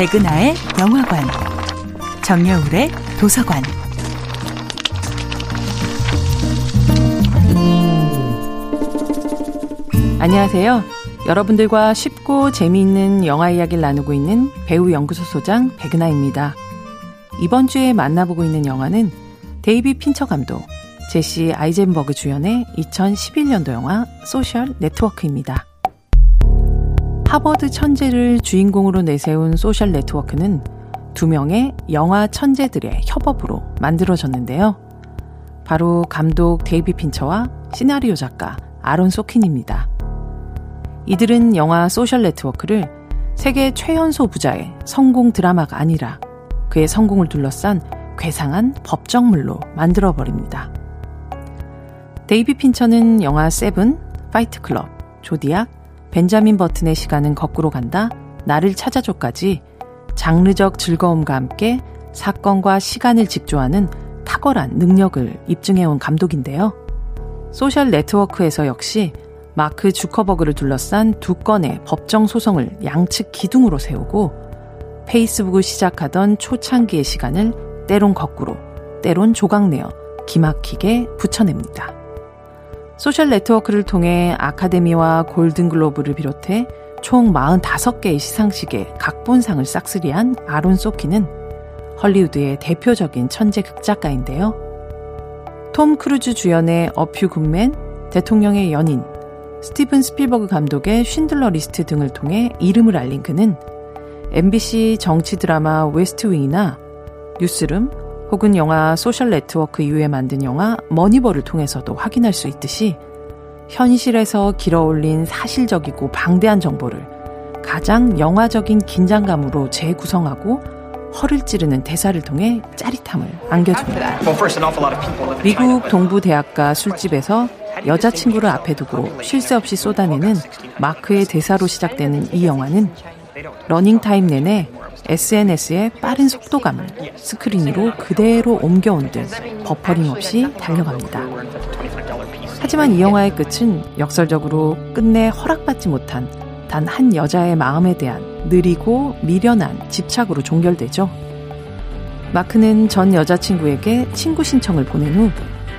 백은하의 영화관, 정여울의 도서관. 안녕하세요. 여러분들과 쉽고 재미있는 영화 이야기를 나누고 있는 배우 연구소 소장 백은하입니다. 이번 주에 만나보고 있는 영화는 데이비 핀처 감독, 제시 아이젠버그 주연의 2011년도 영화 소셜 네트워크입니다. 하버드 천재를 주인공으로 내세운 소셜 네트워크는 두 명의 영화 천재들의 협업으로 만들어졌는데요. 바로 감독 데이빗 핀처와 시나리오 작가 아론 소킨입니다. 이들은 영화 소셜 네트워크를 세계 최연소 부자의 성공 드라마가 아니라 그의 성공을 둘러싼 괴상한 법정물로 만들어버립니다. 데이빗 핀처는 영화 세븐, 파이트 클럽, 조디악, 벤자민 버튼의 시간은 거꾸로 간다, 나를 찾아줘까지 장르적 즐거움과 함께 사건과 시간을 직조하는 탁월한 능력을 입증해온 감독인데요. 소셜 네트워크에서 역시 마크 주커버그를 둘러싼 두 건의 법정 소송을 양측 기둥으로 세우고 페이스북을 시작하던 초창기의 시간을 때론 거꾸로, 때론 조각내어 기막히게 붙여냅니다. 소셜 네트워크를 통해 아카데미와 골든글로브를 비롯해 총 45개의 시상식에 각본상을 싹쓸이한 아론 소킨은 헐리우드의 대표적인 천재 극작가인데요. 톰 크루즈 주연의 어퓨 굿맨, 대통령의 연인, 스티븐 스필버그 감독의 쉰들러 리스트 등을 통해 이름을 알린 그는 NBC 정치 드라마 웨스트윙이나 뉴스룸, 혹은 영화 소셜 네트워크 이후에 만든 영화 머니볼을 통해서도 확인할 수 있듯이 현실에서 길어올린 사실적이고 방대한 정보를 가장 영화적인 긴장감으로 재구성하고 허를 찌르는 대사를 통해 짜릿함을 안겨줍니다. 미국 동부 대학가 술집에서 여자친구를 앞에 두고 쉴 새 없이 쏟아내는 마크의 대사로 시작되는 이 영화는 러닝타임 내내 SNS의 빠른 속도감을 스크린으로 그대로 옮겨온 듯 버퍼링 없이 달려갑니다. 하지만 이 영화의 끝은 역설적으로 끝내 허락받지 못한 단 한 여자의 마음에 대한 느리고 미련한 집착으로 종결되죠. 마크는 전 여자친구에게 친구 신청을 보낸 후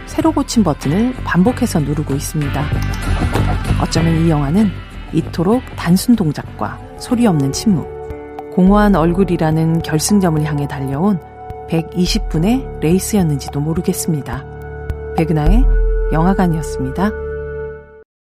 새로 고침 버튼을 반복해서 누르고 있습니다. 어쩌면 이 영화는 이토록 단순 동작과 소리 없는 침묵, 공허한 얼굴이라는 결승점을 향해 달려온 120분의 레이스였는지도 모르겠습니다. 백은하의 영화관이었습니다.